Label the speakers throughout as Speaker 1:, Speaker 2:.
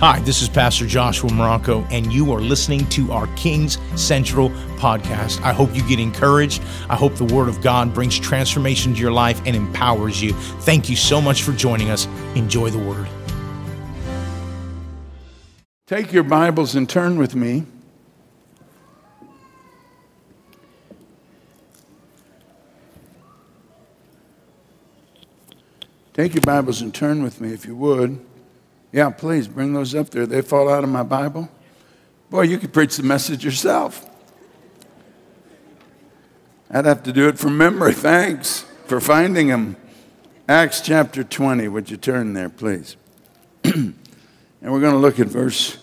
Speaker 1: Hi, this is Pastor Joshua Marocco, and you are listening to our Kings Central podcast. I hope you get encouraged. I hope the Word of God brings transformation to your life and empowers you. Thank you so much for joining us. Enjoy the Word.
Speaker 2: Take your Bibles and turn with me. Take your Bibles and turn with me if you would. Yeah, please bring those up there. They fall out of my Bible. Boy, you could preach the message yourself. I'd have to do it from memory. Thanks for finding them. Acts chapter 20. Would you turn there, please? and we're going to look at verse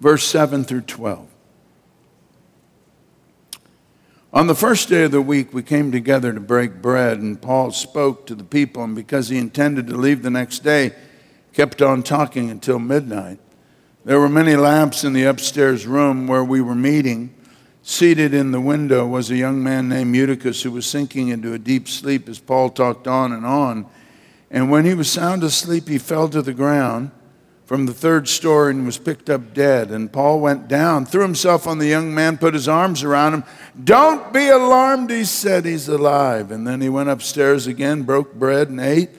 Speaker 2: verse 7 through 12. On the first day of the week, we came together to break bread, and Paul spoke to the people, and because he intended to leave the next day, kept on talking until midnight. There were many lamps in the upstairs room where we were meeting. Seated in the window was a young man named Eutychus who was sinking into a deep sleep as Paul talked on and on. And when he was sound asleep, he fell to the ground from the third story and was picked up dead. And Paul went down, threw himself on the young man, put his arms around him. Don't be alarmed, he said, he's alive. And then he went upstairs again, broke bread and ate.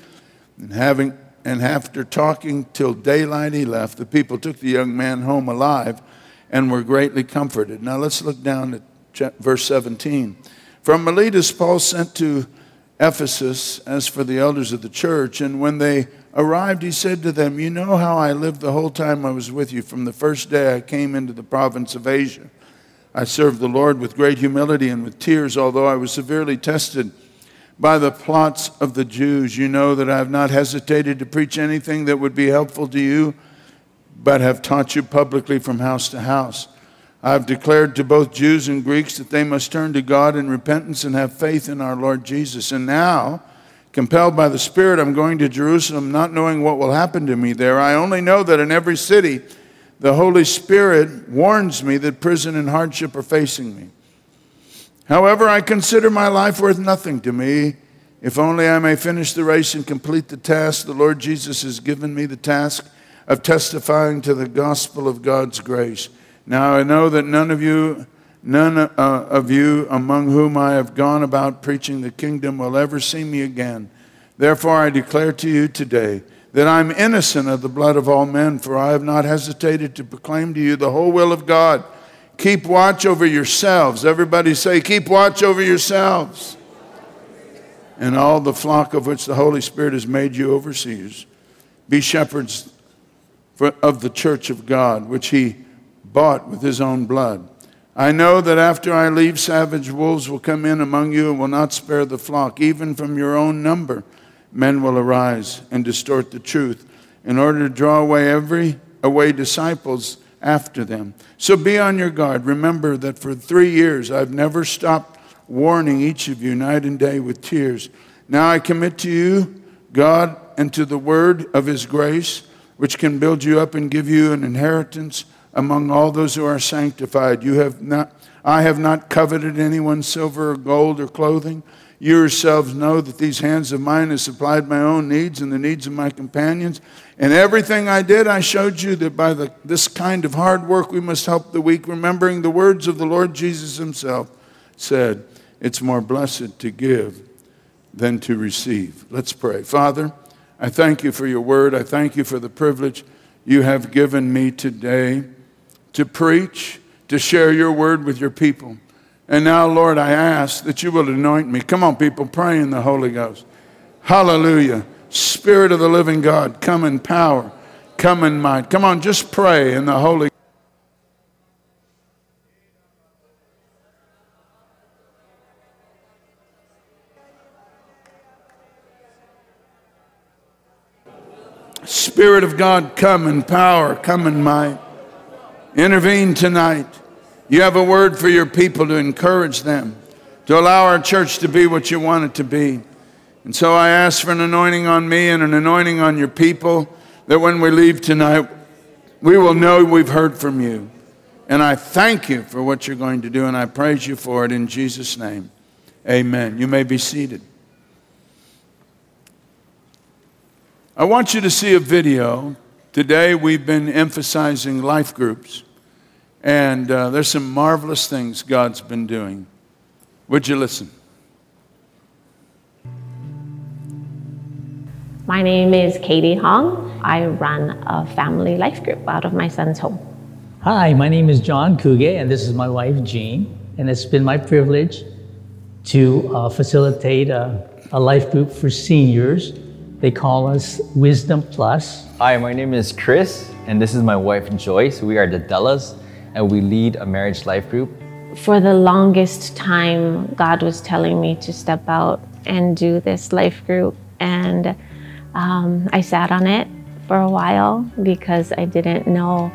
Speaker 2: And having and after talking till daylight, he left. The people took the young man home alive and were greatly comforted. Now let's look down at verse 17. From Miletus, Paul sent to Ephesus as for the elders of the church, and when they arrived, he said to them, You know how I lived the whole time I was with you, from the first day I came into the province of Asia. I served the Lord with great humility and with tears, although I was severely tested by the plots of the Jews. You know that I have not hesitated to preach anything that would be helpful to you, but have taught you publicly from house to house. I have declared to both Jews and Greeks that they must turn to God in repentance and have faith in our Lord Jesus. And now, Compelled by the Spirit, I'm going to Jerusalem, not knowing what will happen to me there. I only know that in every city, the Holy Spirit warns me that prison and hardship are facing me. However, I consider my life worth nothing to me. If only I may finish the race and complete the task the Lord Jesus has given me the task of testifying to the gospel of God's grace. Now I know that none of you None uh, of you among whom I have gone about preaching the kingdom will ever see me again. Therefore, I declare to you today that I'm innocent of the blood of all men, for I have not hesitated to proclaim to you the whole will of God. Keep watch over yourselves. Everybody say, Keep watch over yourselves. And all the flock of which the Holy Spirit has made you overseers. Be shepherds for, of the church of God, which he bought with his own blood. I know that after I leave, savage wolves will come in among you and will not spare the flock. Even from your own number, men will arise and distort the truth in order to draw away every away disciples after them. So be on your guard. Remember that for three years I've never stopped warning each of you night and day with tears. Now I commit to you, God, and to the word of his grace, which can build you up and give you an inheritance among all those who are sanctified. You have not, I have not coveted anyone's silver or gold or clothing. You yourselves know that these hands of mine have supplied my own needs and the needs of my companions. And everything I did, I showed you that by the, this kind of hard work we must help the weak, remembering the words of the Lord Jesus himself said, It's more blessed to give than to receive. Let's pray. Father, I thank you for your word. I thank you for the privilege you have given me today to preach, to share your word with your people. And now, Lord, I ask that you will anoint me. Come on, people, pray in the Holy Ghost. Hallelujah. Spirit of the living God, come in power, come in might. Come on, just pray in the Holy Spirit of God, come in power, come in might. Intervene tonight. You have a word for your people to encourage them, to allow our church to be what you want it to be. And so I ask for an anointing on me and an anointing on your people that when we leave tonight, we will know we've heard from you. And I thank you for what you're going to do, and I praise you for it in Jesus' name. Amen. You may be seated. I want you to see a video. Today we've been emphasizing life groups, and uh, there's some marvelous things God's been doing. Would you listen?
Speaker 3: My name is Katie Hong. I run a family life group out of my son's home.
Speaker 4: Hi, my name is John Kuge, and this is my wife Jean. And it's been my privilege to uh, facilitate a, a life group for seniors. They call us Wisdom Plus.
Speaker 5: Hi, my name is Chris, and this is my wife Joyce. We are the Dellas, and we lead a marriage life group.
Speaker 3: For the longest time, God was telling me to step out and do this life group. And um, I sat on it for a while because I didn't know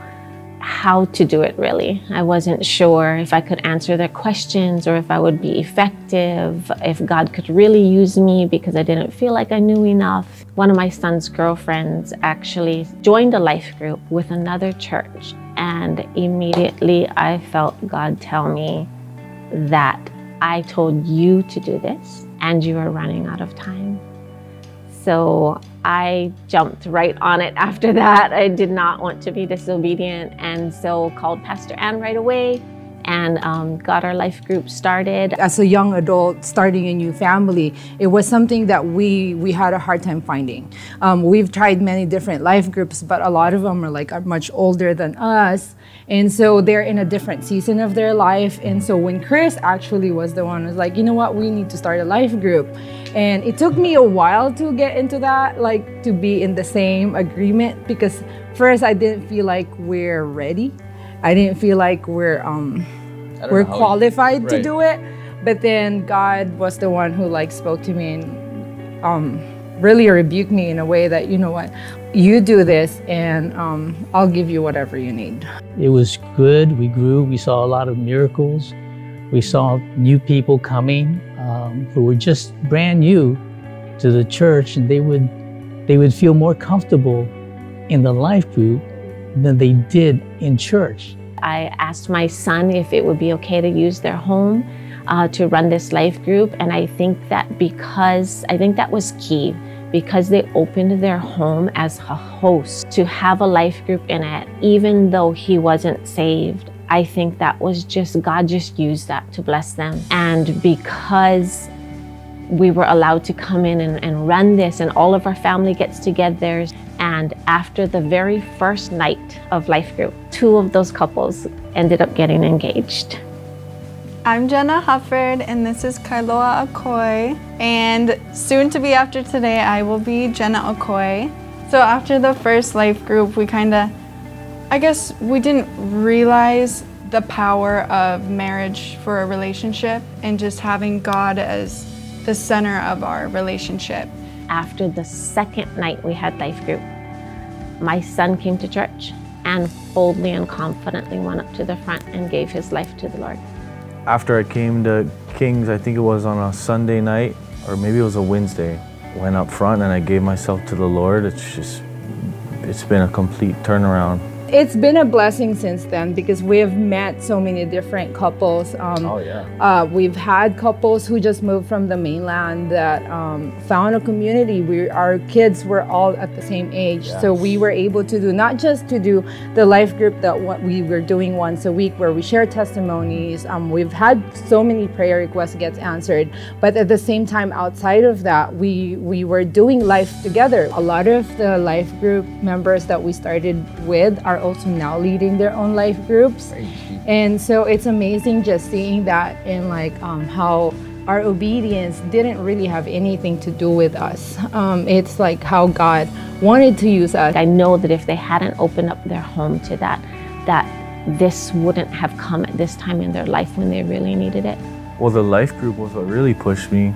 Speaker 3: how to do it really. I wasn't sure if I could answer their questions or if I would be effective, if God could really use me because I didn't feel like I knew enough. One of my son's girlfriends actually joined a life group with another church, and immediately I felt God tell me that I told you to do this and you are running out of time. So I jumped right on it after that. I did not want to be disobedient and so called Pastor Ann right away and um, got our life group started.
Speaker 6: As a young adult starting a new family, it was something that we we had a hard time finding. Um, we've tried many different life groups, but a lot of them are like are much older than us, and so they're in a different season of their life. And so when Chris actually was the one who was like, you know what, we need to start a life group and it took me a while to get into that, like to be in the same agreement because first I didn't feel like we're ready. I didn't feel like we're um we're qualified you, right. to do it. But then God was the one who like spoke to me and um really rebuked me in a way that you know what you do this and um, i'll give you whatever you need
Speaker 4: it was good we grew we saw a lot of miracles we saw new people coming um, who were just brand new to the church, and they would they would feel more comfortable in the life group than they did in church.
Speaker 3: I asked my son if it would be okay to use their home uh, to run this life group, and I think that because I think that was key because they opened their home as a host to have a life group in it, even though he wasn't saved. I think that was just, God just used that to bless them. And because we were allowed to come in and, and run this, and all of our family gets together. And after the very first night of Life Group, two of those couples ended up getting engaged.
Speaker 7: I'm Jenna Hufford, and this is Kailoa Akoi. And soon to be after today, I will be Jenna Akoi. So after the first life group, we kind of I guess we didn't realize the power of marriage for a relationship and just having God as the center of our relationship.
Speaker 3: After the second night we had life group, my son came to church and boldly and confidently went up to the front and gave his life to the Lord.
Speaker 8: After I came to King's, I think it was on a Sunday night or maybe it was a Wednesday, went up front and I gave myself to the Lord. It's just, it's been a complete turnaround
Speaker 6: it's been a blessing since then because we have met so many different couples.
Speaker 8: Um, oh yeah.
Speaker 6: Uh, we've had couples who just moved from the mainland that um, found a community. We our kids were all at the same age, yes. so we were able to do not just to do the life group that what we were doing once a week where we share testimonies. Um, we've had so many prayer requests get answered, but at the same time, outside of that, we we were doing life together. A lot of the life group members that we started with are also now leading their own life groups. And so it's amazing just seeing that and like um, how our obedience didn't really have anything to do with us. Um, it's like how God wanted to use us.
Speaker 3: I know that if they hadn't opened up their home to that, that this wouldn't have come at this time in their life when they really needed it.
Speaker 8: Well, the life group was what really pushed me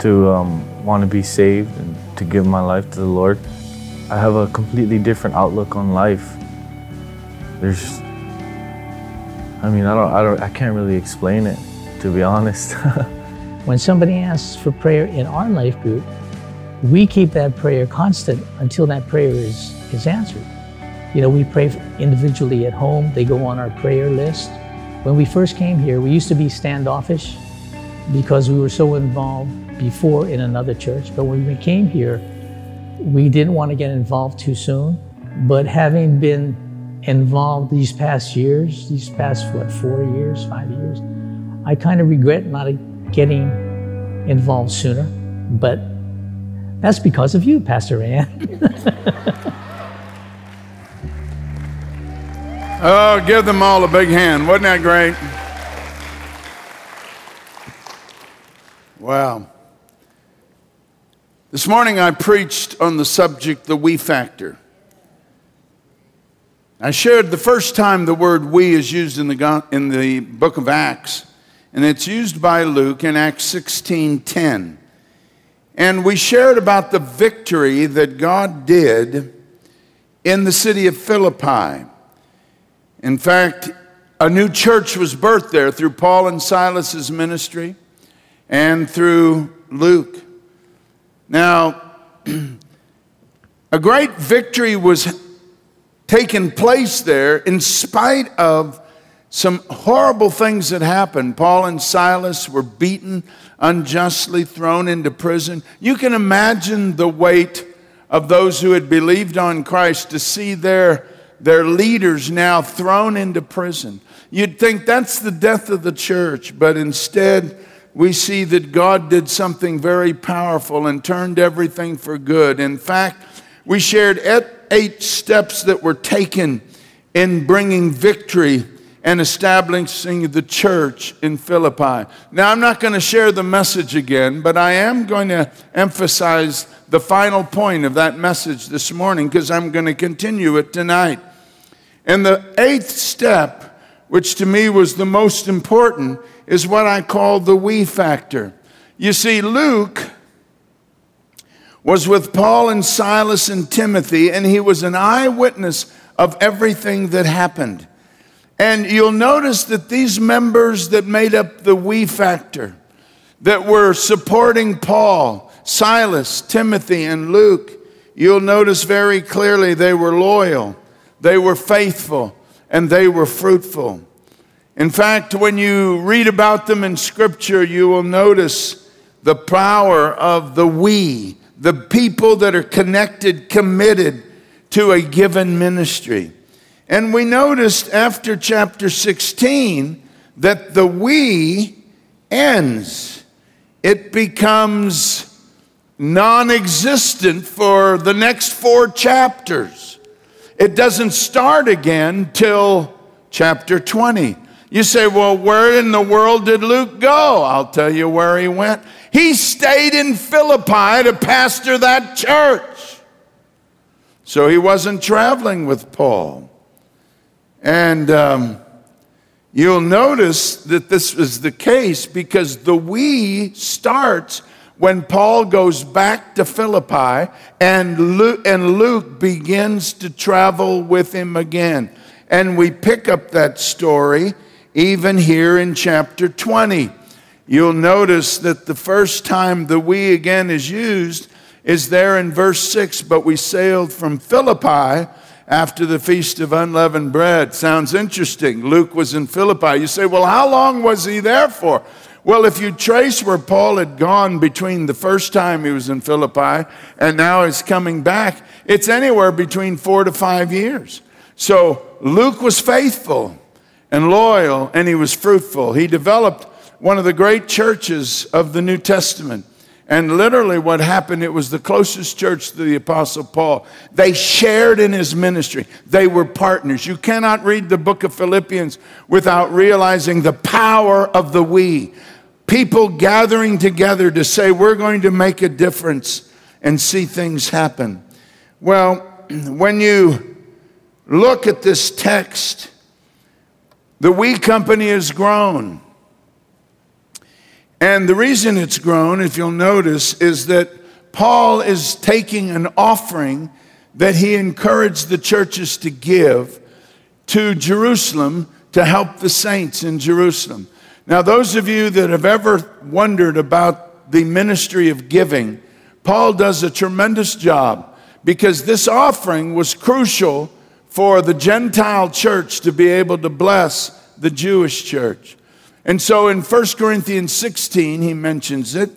Speaker 8: to um, want to be saved and to give my life to the Lord. I have a completely different outlook on life. There's, I mean, I don't, I don't, I can't really explain it, to be honest.
Speaker 4: when somebody asks for prayer in our life group, we keep that prayer constant until that prayer is, is answered. You know, we pray individually at home. They go on our prayer list. When we first came here, we used to be standoffish because we were so involved before in another church. But when we came here, we didn't want to get involved too soon. But having been involved these past years, these past, what, four years, five years, I kind of regret not getting involved sooner. But that's because of you, Pastor Ann.
Speaker 2: oh, give them all a big hand. Wasn't that great? Wow. This morning I preached on the subject, the we factor. I shared the first time the word we is used in the, in the book of Acts, and it's used by Luke in Acts 16:10. And we shared about the victory that God did in the city of Philippi. In fact, a new church was birthed there through Paul and Silas's ministry and through Luke. Now, a great victory was taken place there in spite of some horrible things that happened. Paul and Silas were beaten unjustly, thrown into prison. You can imagine the weight of those who had believed on Christ to see their, their leaders now thrown into prison. You'd think that's the death of the church, but instead, we see that God did something very powerful and turned everything for good. In fact, we shared eight steps that were taken in bringing victory and establishing the church in Philippi. Now, I'm not going to share the message again, but I am going to emphasize the final point of that message this morning because I'm going to continue it tonight. And the eighth step, which to me was the most important, is what I call the we factor. You see, Luke was with Paul and Silas and Timothy, and he was an eyewitness of everything that happened. And you'll notice that these members that made up the we factor, that were supporting Paul, Silas, Timothy, and Luke, you'll notice very clearly they were loyal, they were faithful, and they were fruitful. In fact, when you read about them in Scripture, you will notice the power of the we the people that are connected, committed to a given ministry. And we noticed after chapter 16 that the we ends, it becomes non existent for the next four chapters. It doesn't start again till chapter 20. You say, well, where in the world did Luke go? I'll tell you where he went. He stayed in Philippi to pastor that church. So he wasn't traveling with Paul. And um, you'll notice that this is the case because the we starts when Paul goes back to Philippi and Luke, and Luke begins to travel with him again. And we pick up that story even here in chapter 20. You'll notice that the first time the we again is used is there in verse 6 but we sailed from Philippi after the feast of unleavened bread. Sounds interesting. Luke was in Philippi. You say, well, how long was he there for? Well, if you trace where Paul had gone between the first time he was in Philippi and now he's coming back, it's anywhere between four to five years. So Luke was faithful and loyal, and he was fruitful. He developed one of the great churches of the New Testament. And literally, what happened, it was the closest church to the Apostle Paul. They shared in his ministry, they were partners. You cannot read the book of Philippians without realizing the power of the we. People gathering together to say, We're going to make a difference and see things happen. Well, when you look at this text, the We Company has grown. And the reason it's grown, if you'll notice, is that Paul is taking an offering that he encouraged the churches to give to Jerusalem to help the saints in Jerusalem. Now, those of you that have ever wondered about the ministry of giving, Paul does a tremendous job because this offering was crucial for the Gentile church to be able to bless the Jewish church. And so in 1 Corinthians 16, he mentions it.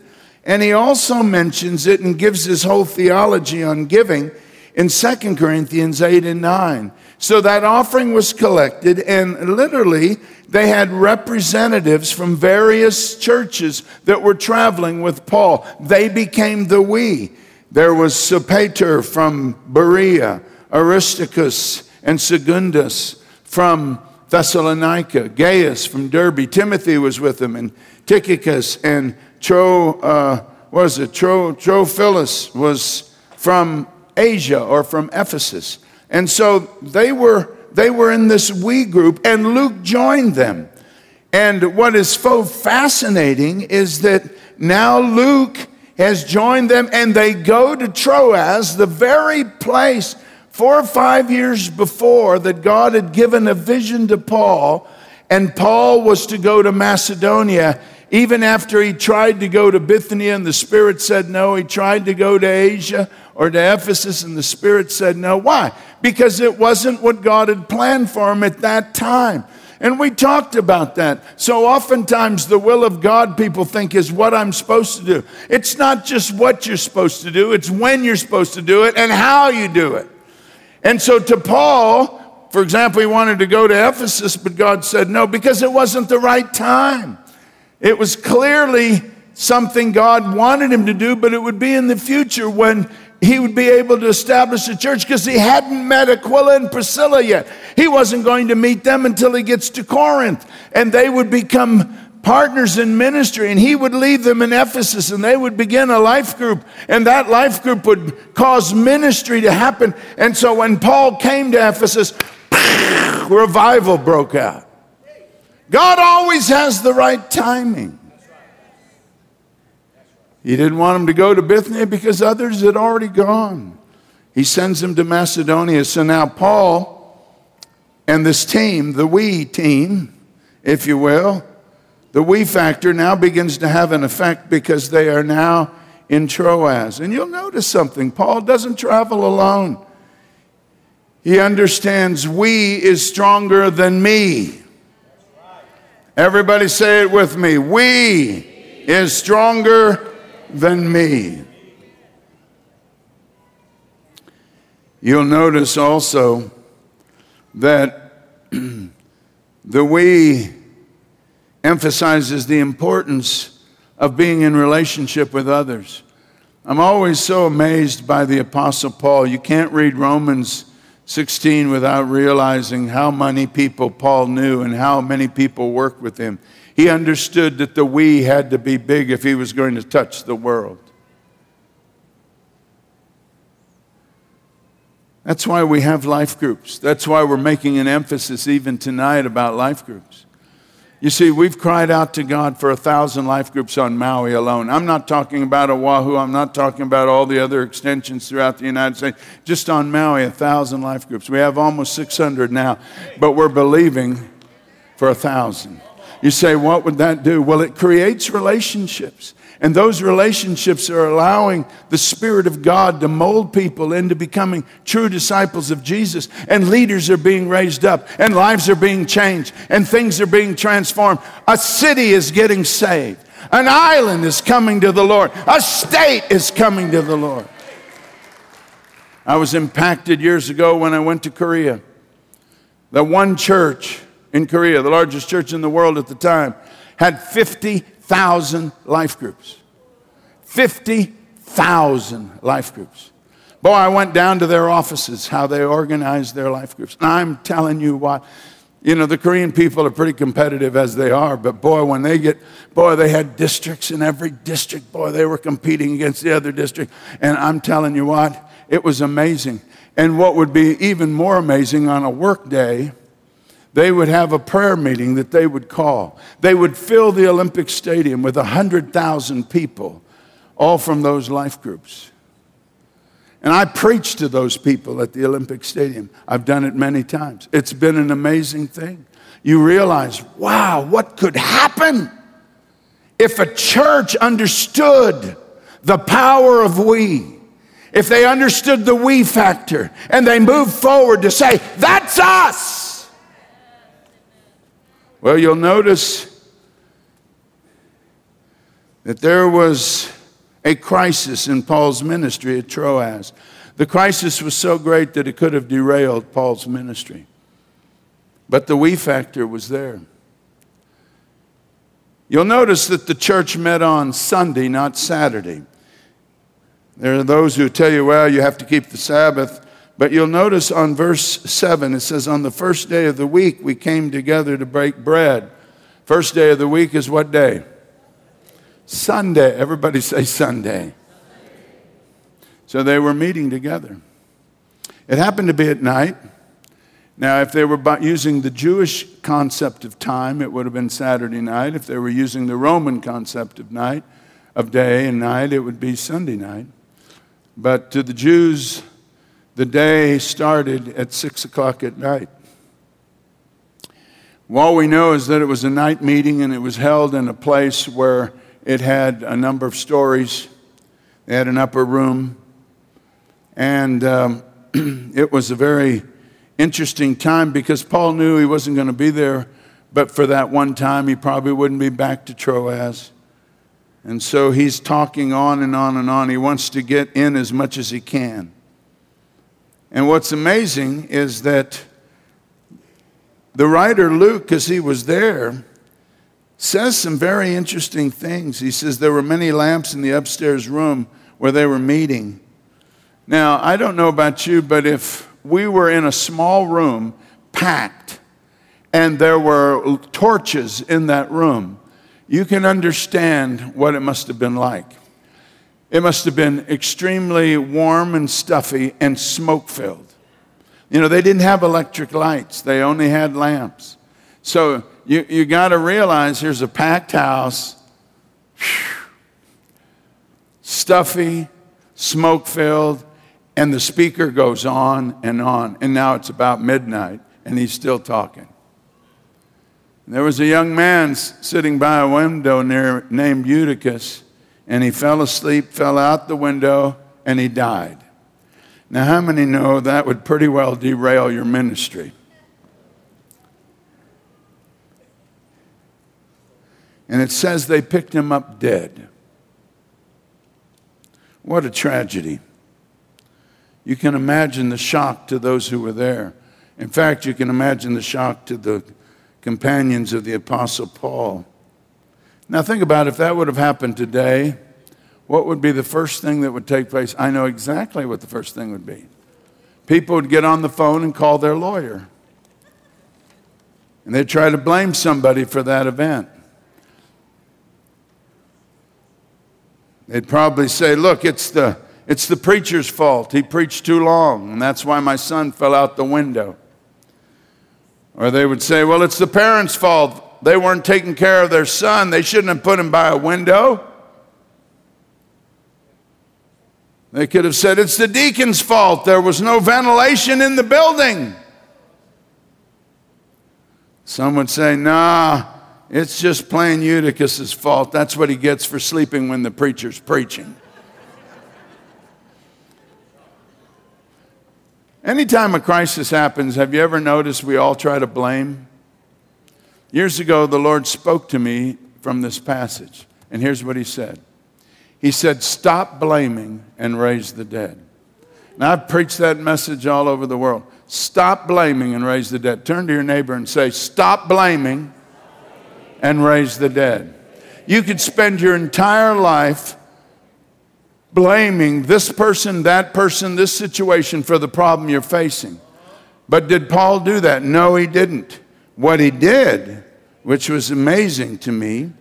Speaker 2: And he also mentions it and gives his whole theology on giving in 2 Corinthians 8 and 9. So that offering was collected, and literally, they had representatives from various churches that were traveling with Paul. They became the we. There was Sopater from Berea, Aristarchus and Secundus from Thessalonica, Gaius from Derbe, Timothy was with them, and Tychicus and Tro, uh, what was it? Tro, Trophimus was from Asia or from Ephesus. And so they were, they were in this we group, and Luke joined them. And what is so fascinating is that now Luke has joined them, and they go to Troas, the very place four or five years before that God had given a vision to Paul, and Paul was to go to Macedonia. Even after he tried to go to Bithynia and the Spirit said no, he tried to go to Asia or to Ephesus and the Spirit said no. Why? Because it wasn't what God had planned for him at that time. And we talked about that. So oftentimes, the will of God, people think, is what I'm supposed to do. It's not just what you're supposed to do, it's when you're supposed to do it and how you do it. And so to Paul, for example, he wanted to go to Ephesus, but God said no because it wasn't the right time. It was clearly something God wanted him to do, but it would be in the future when he would be able to establish a church because he hadn't met Aquila and Priscilla yet. He wasn't going to meet them until he gets to Corinth, and they would become partners in ministry, and he would leave them in Ephesus, and they would begin a life group, and that life group would cause ministry to happen. And so when Paul came to Ephesus, revival broke out. God always has the right timing. He didn't want him to go to Bithynia because others had already gone. He sends him to Macedonia. So now Paul and this team, the we team, if you will, the we factor now begins to have an effect because they are now in Troas. And you'll notice something Paul doesn't travel alone. He understands we is stronger than me. Everybody say it with me. We is stronger than me. You'll notice also that the we emphasizes the importance of being in relationship with others. I'm always so amazed by the Apostle Paul. You can't read Romans 16 without realizing how many people Paul knew and how many people worked with him. He understood that the we had to be big if he was going to touch the world. That's why we have life groups. That's why we're making an emphasis even tonight about life groups. You see, we've cried out to God for a thousand life groups on Maui alone. I'm not talking about Oahu. I'm not talking about all the other extensions throughout the United States. Just on Maui, a thousand life groups. We have almost 600 now, but we're believing for a thousand. You say, what would that do? Well, it creates relationships. And those relationships are allowing the Spirit of God to mold people into becoming true disciples of Jesus. And leaders are being raised up, and lives are being changed, and things are being transformed. A city is getting saved, an island is coming to the Lord, a state is coming to the Lord. I was impacted years ago when I went to Korea. The one church in Korea, the largest church in the world at the time, had 50,000 life groups. 50,000 life groups. Boy, I went down to their offices, how they organized their life groups. And I'm telling you what, you know, the Korean people are pretty competitive as they are, but boy, when they get, boy, they had districts in every district. Boy, they were competing against the other district. And I'm telling you what, it was amazing. And what would be even more amazing on a work day, they would have a prayer meeting that they would call. They would fill the Olympic Stadium with 100,000 people, all from those life groups. And I preached to those people at the Olympic Stadium. I've done it many times. It's been an amazing thing. You realize, wow, what could happen if a church understood the power of we? If they understood the we factor and they moved forward to say, that's us. Well, you'll notice that there was a crisis in Paul's ministry at Troas. The crisis was so great that it could have derailed Paul's ministry. But the we factor was there. You'll notice that the church met on Sunday, not Saturday. There are those who tell you, well, you have to keep the Sabbath. But you'll notice on verse 7, it says, On the first day of the week, we came together to break bread. First day of the week is what day? Sunday. Everybody say Sunday. So they were meeting together. It happened to be at night. Now, if they were using the Jewish concept of time, it would have been Saturday night. If they were using the Roman concept of night, of day and night, it would be Sunday night. But to the Jews, the day started at six o'clock at night. All we know is that it was a night meeting and it was held in a place where it had a number of stories. They had an upper room. And um, it was a very interesting time because Paul knew he wasn't going to be there, but for that one time, he probably wouldn't be back to Troas. And so he's talking on and on and on. He wants to get in as much as he can. And what's amazing is that the writer Luke, as he was there, says some very interesting things. He says there were many lamps in the upstairs room where they were meeting. Now, I don't know about you, but if we were in a small room, packed, and there were torches in that room, you can understand what it must have been like. It must have been extremely warm and stuffy and smoke filled. You know, they didn't have electric lights, they only had lamps. So you, you got to realize here's a packed house, stuffy, smoke filled, and the speaker goes on and on. And now it's about midnight, and he's still talking. There was a young man sitting by a window near, named Eutychus, and he fell asleep, fell out the window, and he died. Now, how many know that would pretty well derail your ministry? And it says they picked him up dead. What a tragedy. You can imagine the shock to those who were there. In fact, you can imagine the shock to the companions of the Apostle Paul. Now, think about if that would have happened today, what would be the first thing that would take place? I know exactly what the first thing would be. People would get on the phone and call their lawyer. And they'd try to blame somebody for that event. They'd probably say, Look, it's the, it's the preacher's fault. He preached too long, and that's why my son fell out the window. Or they would say, well, it's the parents' fault. They weren't taking care of their son. They shouldn't have put him by a window. They could have said, it's the deacon's fault. There was no ventilation in the building. Some would say, nah, it's just plain Eutychus's fault. That's what he gets for sleeping when the preacher's preaching. Anytime a crisis happens, have you ever noticed we all try to blame? Years ago, the Lord spoke to me from this passage, and here's what He said He said, Stop blaming and raise the dead. Now, I've preached that message all over the world. Stop blaming and raise the dead. Turn to your neighbor and say, Stop blaming and raise the dead. You could spend your entire life blaming this person, that person, this situation for the problem you're facing. But did Paul do that? No, he didn't. What he did, which was amazing to me,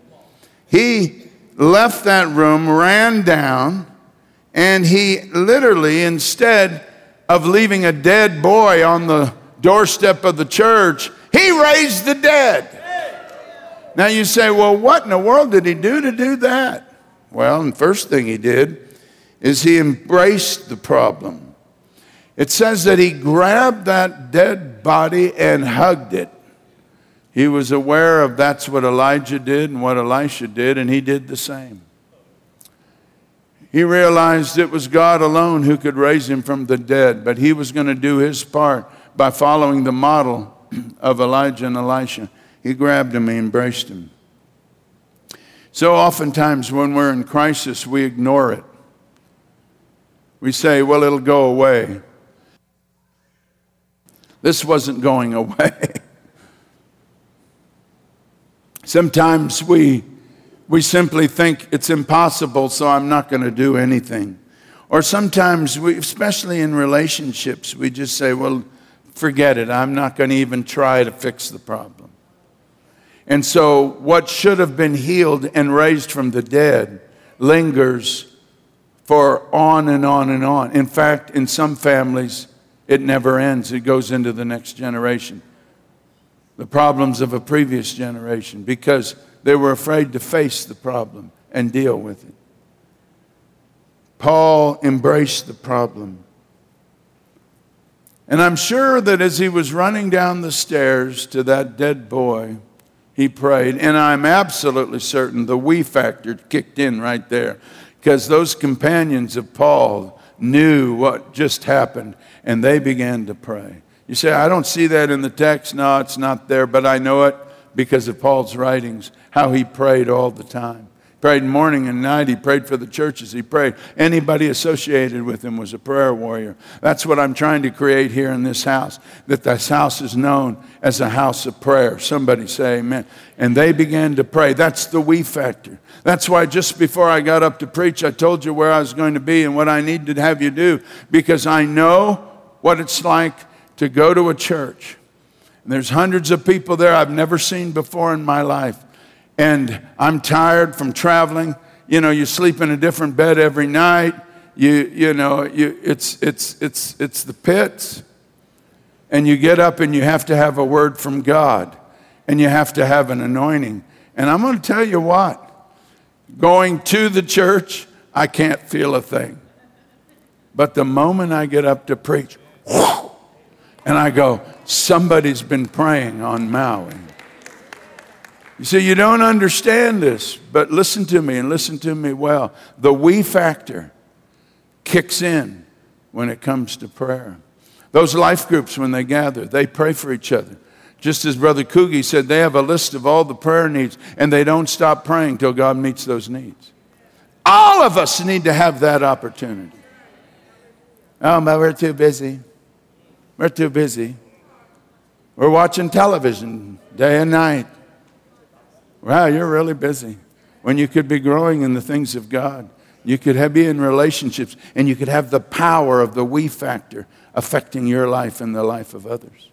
Speaker 2: he left that room, ran down, and he literally, instead of leaving a dead boy on the doorstep of the church, he raised the dead. Now you say, well, what in the world did he do to do that? Well, the first thing he did is he embraced the problem. It says that he grabbed that dead body and hugged it. He was aware of that's what Elijah did and what Elisha did, and he did the same. He realized it was God alone who could raise him from the dead, but he was going to do his part by following the model of Elijah and Elisha. He grabbed him, he embraced him. So oftentimes when we're in crisis, we ignore it. We say, well, it'll go away. This wasn't going away. Sometimes we, we simply think it's impossible, so I'm not going to do anything. Or sometimes, we, especially in relationships, we just say, well, forget it. I'm not going to even try to fix the problem. And so, what should have been healed and raised from the dead lingers for on and on and on. In fact, in some families, it never ends, it goes into the next generation. The problems of a previous generation because they were afraid to face the problem and deal with it. Paul embraced the problem. And I'm sure that as he was running down the stairs to that dead boy, he prayed. And I'm absolutely certain the we factor kicked in right there because those companions of Paul knew what just happened and they began to pray. You say, I don't see that in the text. No, it's not there, but I know it because of Paul's writings, how he prayed all the time He prayed morning and night. He prayed for the churches. He prayed. Anybody associated with him was a prayer warrior. That's what I'm trying to create here in this house, that this house is known as a house of prayer. Somebody say amen. And they began to pray. That's the we factor. That's why just before I got up to preach, I told you where I was going to be and what I need to have you do, because I know what it's like to go to a church. And there's hundreds of people there I've never seen before in my life and I'm tired from traveling. You know, you sleep in a different bed every night. You, you know, you, it's, it's, it's, it's the pits. And you get up and you have to have a word from God, and you have to have an anointing. And I'm going to tell you what going to the church, I can't feel a thing. But the moment I get up to preach, and I go, somebody's been praying on Maui. You say, You don't understand this, but listen to me and listen to me well. The we factor kicks in when it comes to prayer. Those life groups, when they gather, they pray for each other. Just as Brother Coogie said, they have a list of all the prayer needs, and they don't stop praying till God meets those needs. All of us need to have that opportunity. Oh, but we're too busy. We're too busy. We're watching television day and night. Wow, you're really busy. When you could be growing in the things of God, you could have, be in relationships, and you could have the power of the we factor affecting your life and the life of others.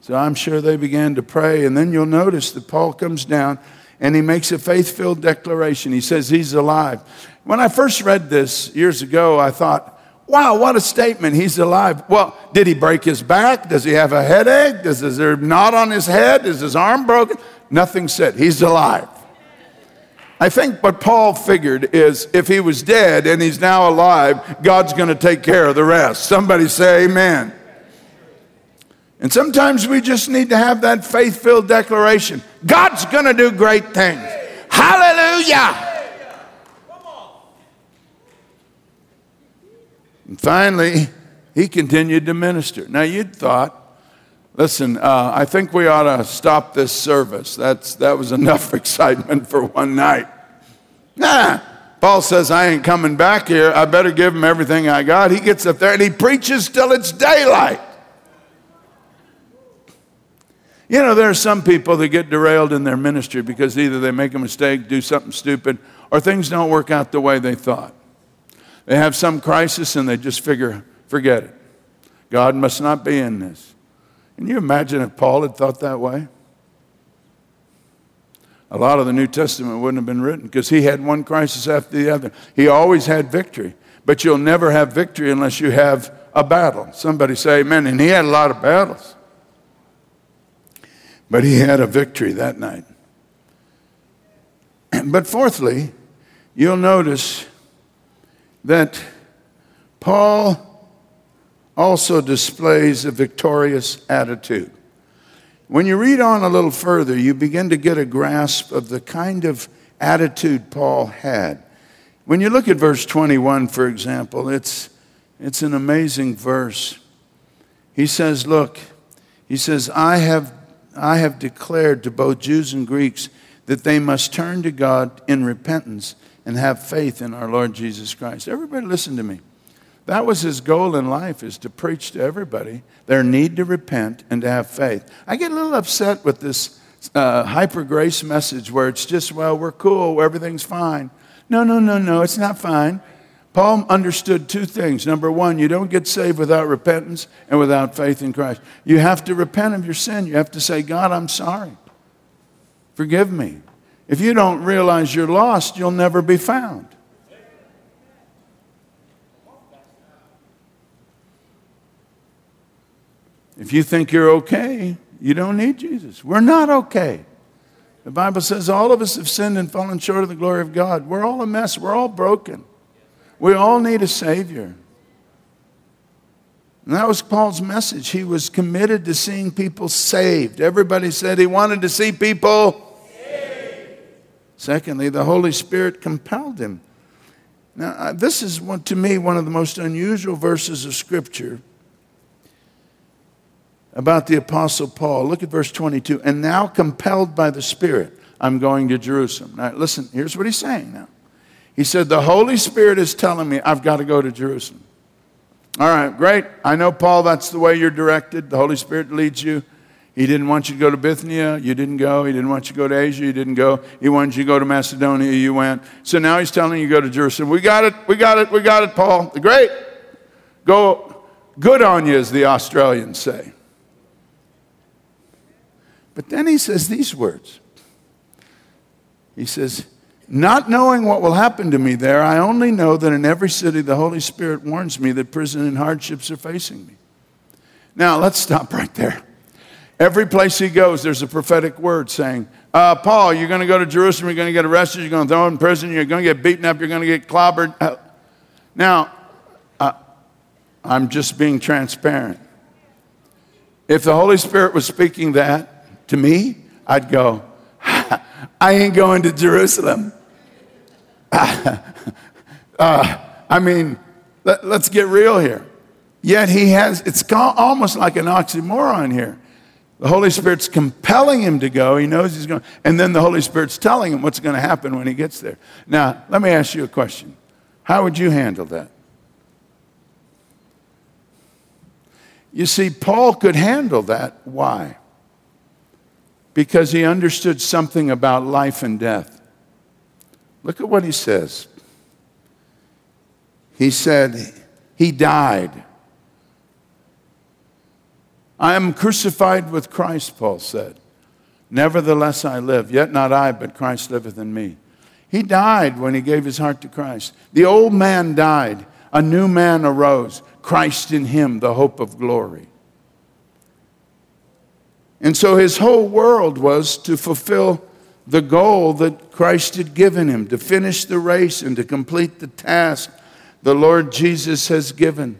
Speaker 2: So I'm sure they began to pray, and then you'll notice that Paul comes down and he makes a faith filled declaration. He says he's alive. When I first read this years ago, I thought, wow, what a statement. He's alive. Well, did he break his back? Does he have a headache? Does, is there a knot on his head? Is his arm broken? Nothing said. He's alive. I think what Paul figured is if he was dead and he's now alive, God's going to take care of the rest. Somebody say amen. And sometimes we just need to have that faith filled declaration God's going to do great things. Hallelujah. And finally, he continued to minister. Now, you'd thought, Listen, uh, I think we ought to stop this service. That's, that was enough excitement for one night. Nah, Paul says, I ain't coming back here. I better give him everything I got. He gets up there and he preaches till it's daylight. You know, there are some people that get derailed in their ministry because either they make a mistake, do something stupid, or things don't work out the way they thought. They have some crisis and they just figure, forget it. God must not be in this. Can you imagine if Paul had thought that way? A lot of the New Testament wouldn't have been written because he had one crisis after the other. He always had victory, but you'll never have victory unless you have a battle. Somebody say amen. And he had a lot of battles, but he had a victory that night. But fourthly, you'll notice that Paul also displays a victorious attitude. When you read on a little further, you begin to get a grasp of the kind of attitude Paul had. When you look at verse 21, for example, it's, it's an amazing verse. He says, Look, he says, I have, I have declared to both Jews and Greeks that they must turn to God in repentance and have faith in our Lord Jesus Christ. Everybody listen to me. That was his goal in life is to preach to everybody their need to repent and to have faith. I get a little upset with this uh, hyper grace message where it's just, well, we're cool, everything's fine. No, no, no, no, it's not fine. Paul understood two things. Number one, you don't get saved without repentance and without faith in Christ. You have to repent of your sin. You have to say, God, I'm sorry. Forgive me. If you don't realize you're lost, you'll never be found. If you think you're okay, you don't need Jesus. We're not okay. The Bible says all of us have sinned and fallen short of the glory of God. We're all a mess. We're all broken. We all need a Savior. And that was Paul's message. He was committed to seeing people saved. Everybody said he wanted to see people. Secondly, the Holy Spirit compelled him. Now, uh, this is, one, to me, one of the most unusual verses of Scripture about the Apostle Paul. Look at verse 22. And now, compelled by the Spirit, I'm going to Jerusalem. Now, listen, here's what he's saying now. He said, The Holy Spirit is telling me I've got to go to Jerusalem. All right, great. I know, Paul, that's the way you're directed. The Holy Spirit leads you. He didn't want you to go to Bithynia. You didn't go. He didn't want you to go to Asia. You didn't go. He wanted you to go to Macedonia. You went. So now he's telling you to go to Jerusalem. We got it. We got it. We got it, Paul. Great. Go. Good on you, as the Australians say. But then he says these words. He says, not knowing what will happen to me there, I only know that in every city the Holy Spirit warns me that prison and hardships are facing me. Now, let's stop right there. Every place he goes, there's a prophetic word saying, uh, Paul, you're going to go to Jerusalem, you're going to get arrested, you're going to throw in prison, you're going to get beaten up, you're going to get clobbered. Uh, now, uh, I'm just being transparent. If the Holy Spirit was speaking that to me, I'd go, I ain't going to Jerusalem. uh, I mean, let, us get real here. Yet he has, it's almost like an oxymoron here. The Holy Spirit's compelling him to go. He knows he's going, and then the Holy Spirit's telling him what's going to happen when he gets there. Now, let me ask you a question. How would you handle that? You see, Paul could handle that. Why? because he understood something about life and death. Look at what he says. He said, He died. I am crucified with Christ, Paul said. Nevertheless, I live, yet not I, but Christ liveth in me. He died when he gave his heart to Christ. The old man died, a new man arose, Christ in him, the hope of glory. And so his whole world was to fulfill the goal that Christ had given him to finish the race and to complete the task the Lord Jesus has given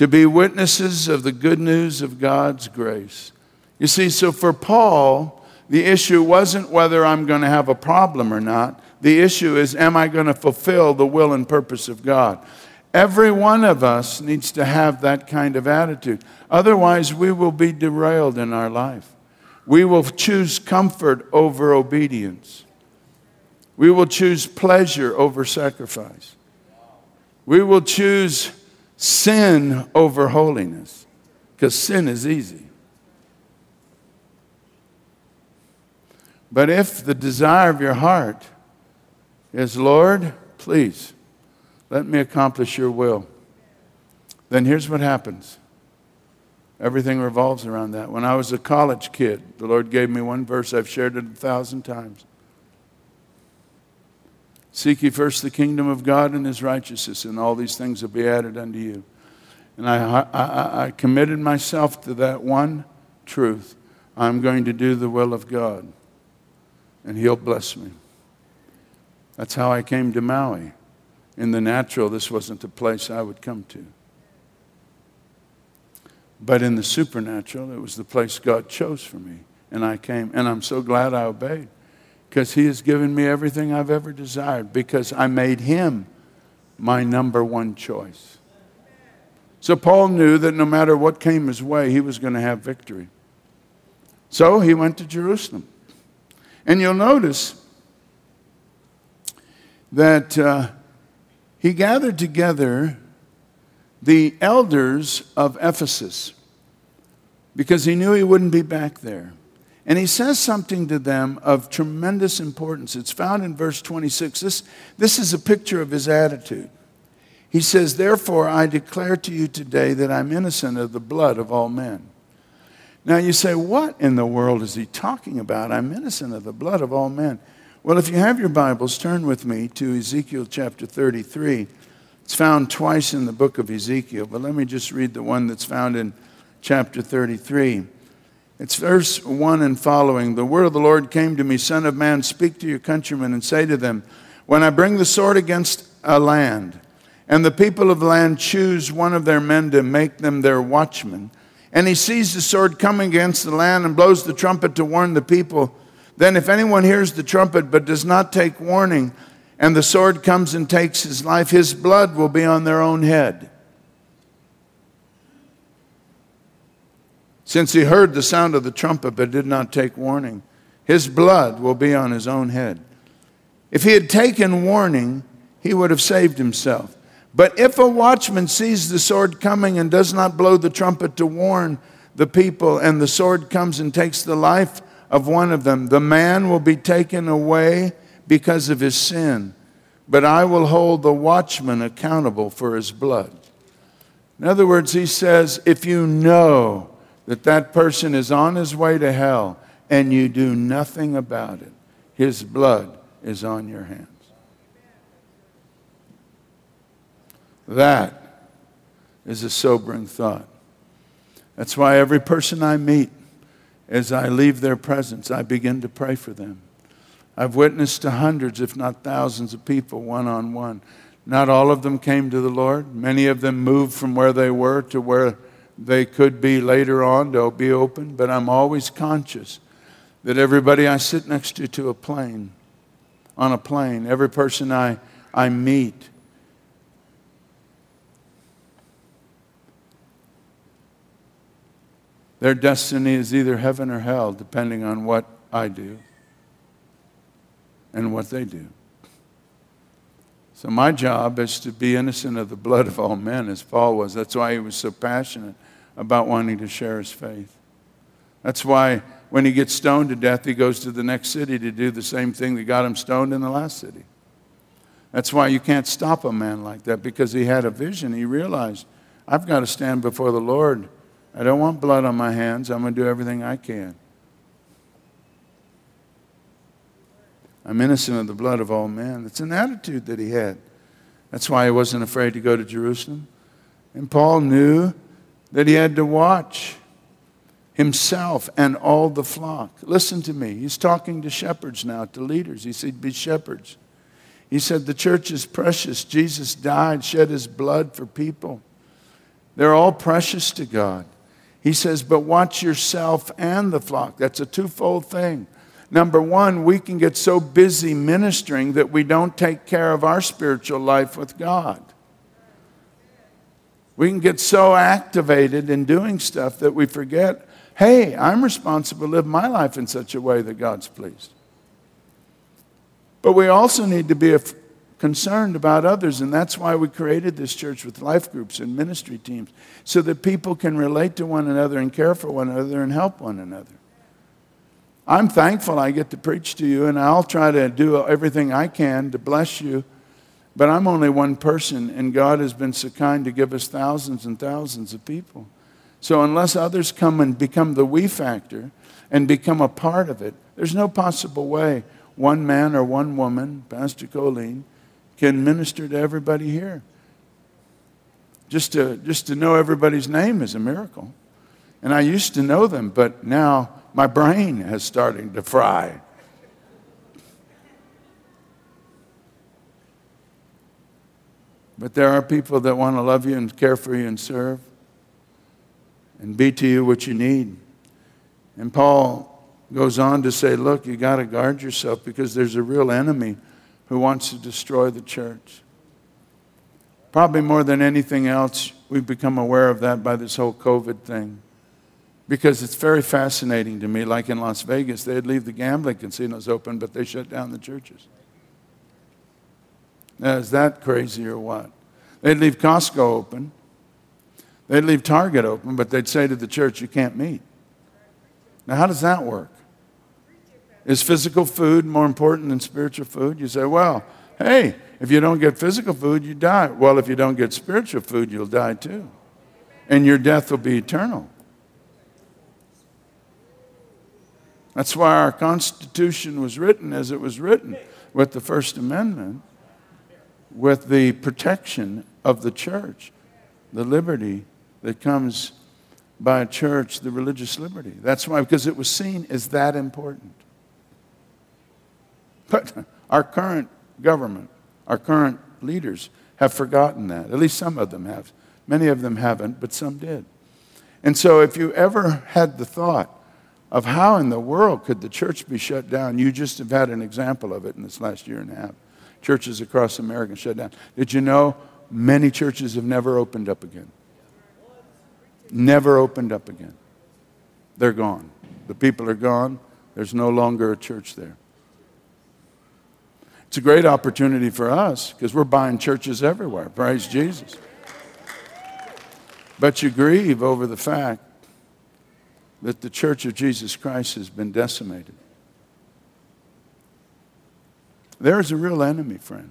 Speaker 2: to be witnesses of the good news of God's grace. You see, so for Paul, the issue wasn't whether I'm going to have a problem or not. The issue is, am I going to fulfill the will and purpose of God? Every one of us needs to have that kind of attitude. Otherwise, we will be derailed in our life. We will choose comfort over obedience. We will choose pleasure over sacrifice. We will choose sin over holiness because sin is easy. But if the desire of your heart is, Lord, please let me accomplish your will. Then here's what happens everything revolves around that. When I was a college kid, the Lord gave me one verse, I've shared it a thousand times. Seek ye first the kingdom of God and his righteousness, and all these things will be added unto you. And I, I, I committed myself to that one truth I'm going to do the will of God, and he'll bless me. That's how I came to Maui in the natural, this wasn't the place I would come to. But in the supernatural, it was the place God chose for me. And I came, and I'm so glad I obeyed because He has given me everything I've ever desired because I made Him my number one choice. So Paul knew that no matter what came his way, he was going to have victory. So he went to Jerusalem. And you'll notice that uh, he gathered together the elders of Ephesus because he knew he wouldn't be back there. And he says something to them of tremendous importance. It's found in verse 26. This, this is a picture of his attitude. He says, Therefore, I declare to you today that I'm innocent of the blood of all men. Now you say, What in the world is he talking about? I'm innocent of the blood of all men. Well, if you have your Bibles, turn with me to Ezekiel chapter 33. It's found twice in the book of Ezekiel, but let me just read the one that's found in chapter 33. It's verse 1 and following. The word of the Lord came to me, Son of man, speak to your countrymen and say to them, When I bring the sword against a land, and the people of the land choose one of their men to make them their watchman, and he sees the sword coming against the land and blows the trumpet to warn the people, then if anyone hears the trumpet but does not take warning, and the sword comes and takes his life, his blood will be on their own head. Since he heard the sound of the trumpet but did not take warning, his blood will be on his own head. If he had taken warning, he would have saved himself. But if a watchman sees the sword coming and does not blow the trumpet to warn the people, and the sword comes and takes the life of one of them, the man will be taken away because of his sin. But I will hold the watchman accountable for his blood. In other words, he says, if you know that that person is on his way to hell and you do nothing about it, his blood is on your hands. That is a sobering thought. That's why every person I meet, as I leave their presence, I begin to pray for them. I've witnessed to hundreds, if not thousands, of people one on one. Not all of them came to the Lord. Many of them moved from where they were to where they could be later on, they'll be open, but I'm always conscious that everybody I sit next to to a plane, on a plane, every person I, I meet, their destiny is either heaven or hell, depending on what I do and what they do. So, my job is to be innocent of the blood of all men, as Paul was. That's why he was so passionate about wanting to share his faith. That's why when he gets stoned to death, he goes to the next city to do the same thing that got him stoned in the last city. That's why you can't stop a man like that because he had a vision. He realized, I've got to stand before the Lord. I don't want blood on my hands. I'm going to do everything I can. I'm innocent of the blood of all men. It's an attitude that he had. That's why he wasn't afraid to go to Jerusalem. And Paul knew that he had to watch himself and all the flock. Listen to me. He's talking to shepherds now, to leaders. He said, Be shepherds. He said, The church is precious. Jesus died, shed his blood for people. They're all precious to God. He says, But watch yourself and the flock. That's a twofold thing. Number one, we can get so busy ministering that we don't take care of our spiritual life with God. We can get so activated in doing stuff that we forget hey, I'm responsible to live my life in such a way that God's pleased. But we also need to be concerned about others, and that's why we created this church with life groups and ministry teams, so that people can relate to one another and care for one another and help one another. I'm thankful I get to preach to you, and I'll try to do everything I can to bless you but I'm only one person, and God has been so kind to give us thousands and thousands of people. So unless others come and become the we factor and become a part of it, there's no possible way one man or one woman, Pastor Colleen, can minister to everybody here. Just to, just to know everybody's name is a miracle. And I used to know them, but now my brain is starting to fry. But there are people that want to love you and care for you and serve and be to you what you need. And Paul goes on to say, look, you got to guard yourself because there's a real enemy who wants to destroy the church. Probably more than anything else, we've become aware of that by this whole COVID thing. because it's very fascinating to me. Like in Las Vegas, they'd leave the gambling casinos open, but they shut down the churches. Now, is that crazy or what? They'd leave Costco open, they'd leave Target open, but they'd say to the church, You can't meet. Now, how does that work? Is physical food more important than spiritual food? You say, Well, hey, if you don't get physical food, you die. Well, if you don't get spiritual food, you'll die too. And your death will be eternal. That's why our Constitution was written as it was written with the First Amendment, with the protection of the church, the liberty that comes by a church, the religious liberty. That's why, because it was seen as that important. But our current government, our current leaders have forgotten that. At least some of them have. Many of them haven't, but some did. And so, if you ever had the thought, of how in the world could the church be shut down. You just have had an example of it in this last year and a half. Churches across America shut down. Did you know many churches have never opened up again? Never opened up again. They're gone. The people are gone. There's no longer a church there. It's a great opportunity for us because we're buying churches everywhere. Praise Jesus. But you grieve over the fact that the church of Jesus Christ has been decimated. There is a real enemy, friend,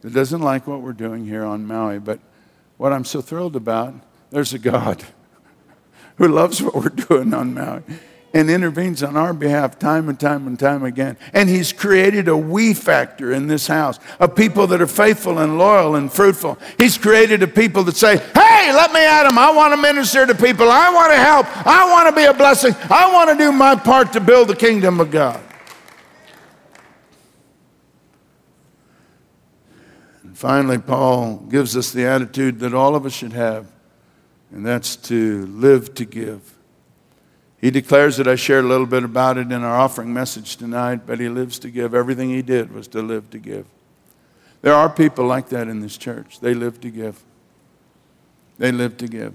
Speaker 2: that doesn't like what we're doing here on Maui. But what I'm so thrilled about, there's a God who loves what we're doing on Maui and intervenes on our behalf time and time and time again. And He's created a we factor in this house of people that are faithful and loyal and fruitful. He's created a people that say, Hey, let me at Him. I want to minister to people. I want to help. I want to be a blessing. I want to do my part to build the kingdom of God. Finally, Paul gives us the attitude that all of us should have, and that's to live to give. He declares that I shared a little bit about it in our offering message tonight, but he lives to give. Everything he did was to live to give. There are people like that in this church. They live to give. They live to give.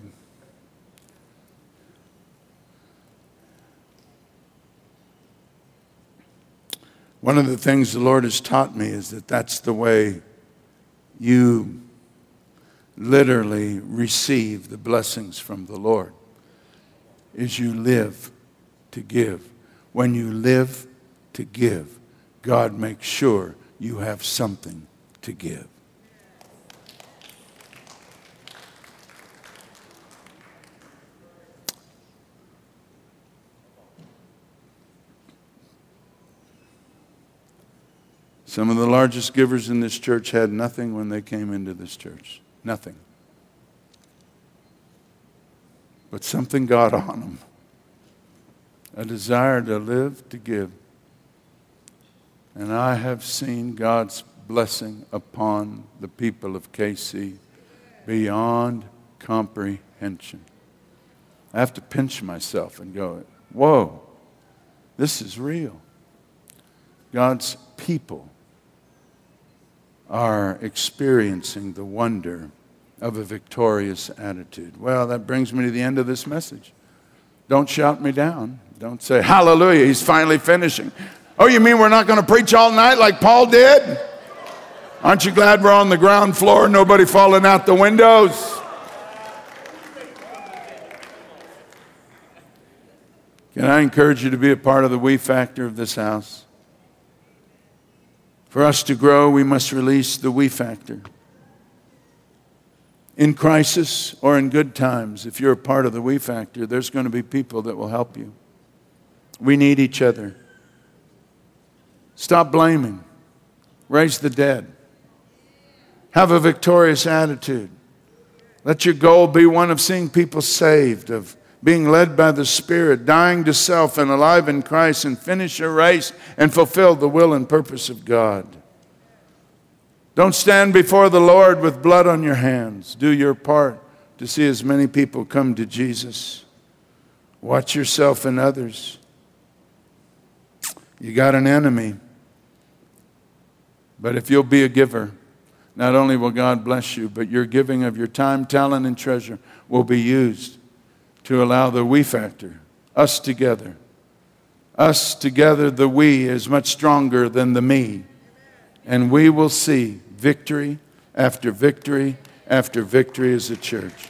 Speaker 2: One of the things the Lord has taught me is that that's the way you literally receive the blessings from the Lord is you live to give. When you live to give, God makes sure you have something to give. Some of the largest givers in this church had nothing when they came into this church. Nothing but something got on them a desire to live, to give. And I have seen God's blessing upon the people of KC beyond comprehension. I have to pinch myself and go, Whoa, this is real. God's people are experiencing the wonder of a victorious attitude. Well, that brings me to the end of this message. Don't shout me down. Don't say, Hallelujah, he's finally finishing. Oh, you mean we're not going to preach all night like Paul did? Aren't you glad we're on the ground floor, nobody falling out the windows? Can I encourage you to be a part of the we factor of this house? For us to grow, we must release the we factor in crisis or in good times, if you're a part of the we factor, there's going to be people that will help you. We need each other. Stop blaming. Raise the dead. Have a victorious attitude. Let your goal be one of seeing people saved, of being led by the Spirit, dying to self and alive in Christ, and finish your race and fulfill the will and purpose of God. Don't stand before the Lord with blood on your hands. Do your part to see as many people come to Jesus. Watch yourself and others. You got an enemy. But if you'll be a giver, not only will God bless you, but your giving of your time, talent, and treasure will be used to allow the we factor, us together. Us together, the we is much stronger than the me. And we will see victory after victory after victory as a church.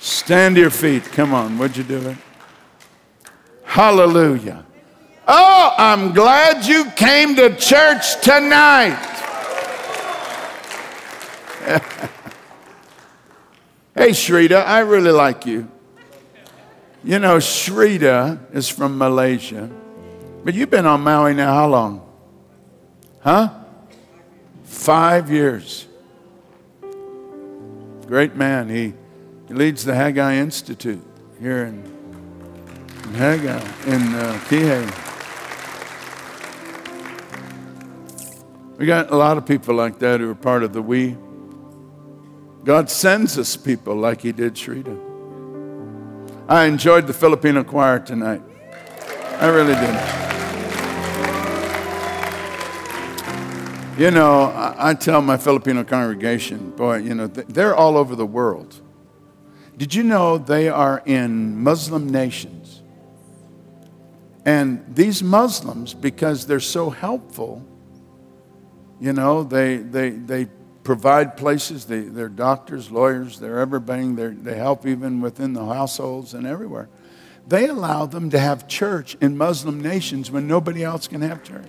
Speaker 2: Stand to your feet. Come on, would you do it? Hallelujah. Oh, I'm glad you came to church tonight. hey, Shrita, I really like you. You know, Shrita is from Malaysia. But you've been on Maui now how long? Huh? Five years. Great man. He, he leads the Haggai Institute here in, in Haggai, in uh, Kihei. We got a lot of people like that who are part of the we. God sends us people like He did Shrita. I enjoyed the Filipino choir tonight. I really did. You know, I, I, tell my Filipino congregation, boy, you know, they're all over the world. Did you know they are in Muslim nations? And these Muslims, because they're so helpful, you know, they, they, they provide places. They, they're doctors, lawyers, they're everything. They're, they help even within the households and everywhere. They allow them to have church in Muslim nations when nobody else can have church.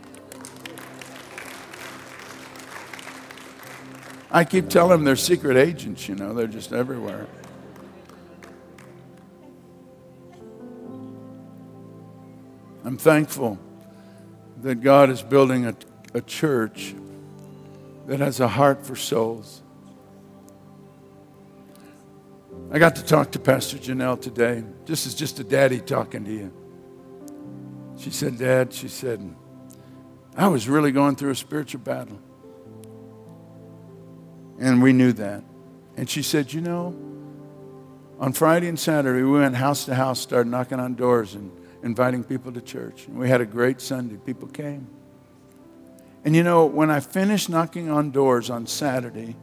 Speaker 2: I keep telling them they're secret agents, you know, they're just everywhere. I'm thankful that God is building a, a church that has a heart for souls. I got to talk to Pastor Janelle today. This is just a daddy talking to you. She said, Dad, she said, I was really going through a spiritual battle. And we knew that. And she said, You know, on Friday and Saturday, we went house to house, started knocking on doors and inviting people to church. And we had a great Sunday. People came. And you know, when I finished knocking on doors on Saturday,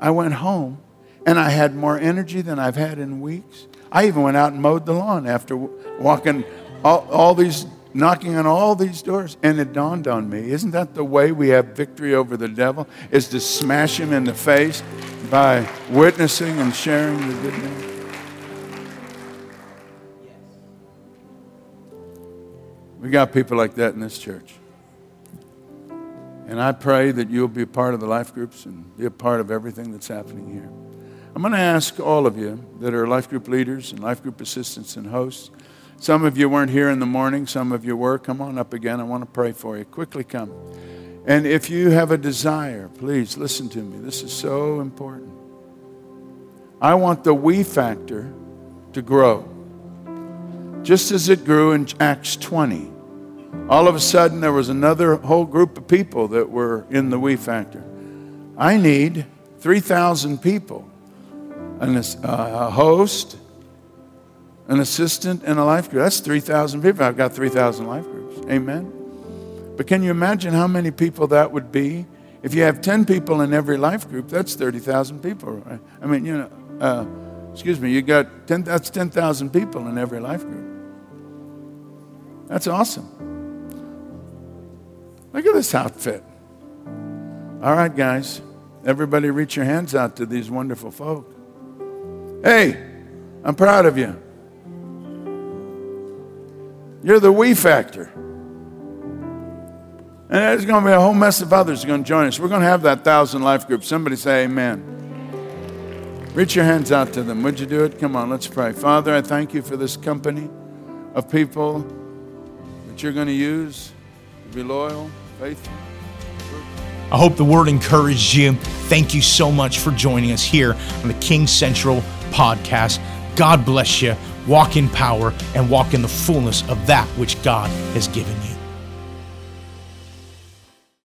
Speaker 2: I went home and I had more energy than I've had in weeks. I even went out and mowed the lawn after walking all, all these, knocking on all these doors. And it dawned on me isn't that the way we have victory over the devil? Is to smash him in the face by witnessing and sharing the good news? We got people like that in this church. And I pray that you'll be a part of the life groups and be a part of everything that's happening here. I'm going to ask all of you that are life group leaders and life group assistants and hosts. Some of you weren't here in the morning, some of you were. Come on up again. I want to pray for you. Quickly come. And if you have a desire, please listen to me. This is so important. I want the we factor to grow, just as it grew in Acts 20 all of a sudden there was another whole group of people that were in the we factor. I need 3,000 people an, a host, an assistant, and a life group. That's 3,000 people. I've got 3,000 life groups. Amen. But can you imagine how many people that would be? If you have 10 people in every life group, that's 30,000 people. Right? I mean, you know, uh, excuse me, you got 10, that's 10,000 people in every life group. That's awesome. Look at this outfit. All right, guys. Everybody reach your hands out to these wonderful folk. Hey, I'm proud of you. You're the we factor. And there's going to be a whole mess of others going to join us. We're going to have that thousand life group. Somebody say amen. Reach your hands out to them. Would you do it? Come on, let's pray. Father, I thank you for this company of people that you're going to use to be loyal faithful.
Speaker 1: I hope the word encouraged you. Thank you so much for joining us here on the King's Cathedral podcast. God bless you. Walk in power and walk in the fullness of that which God has given you.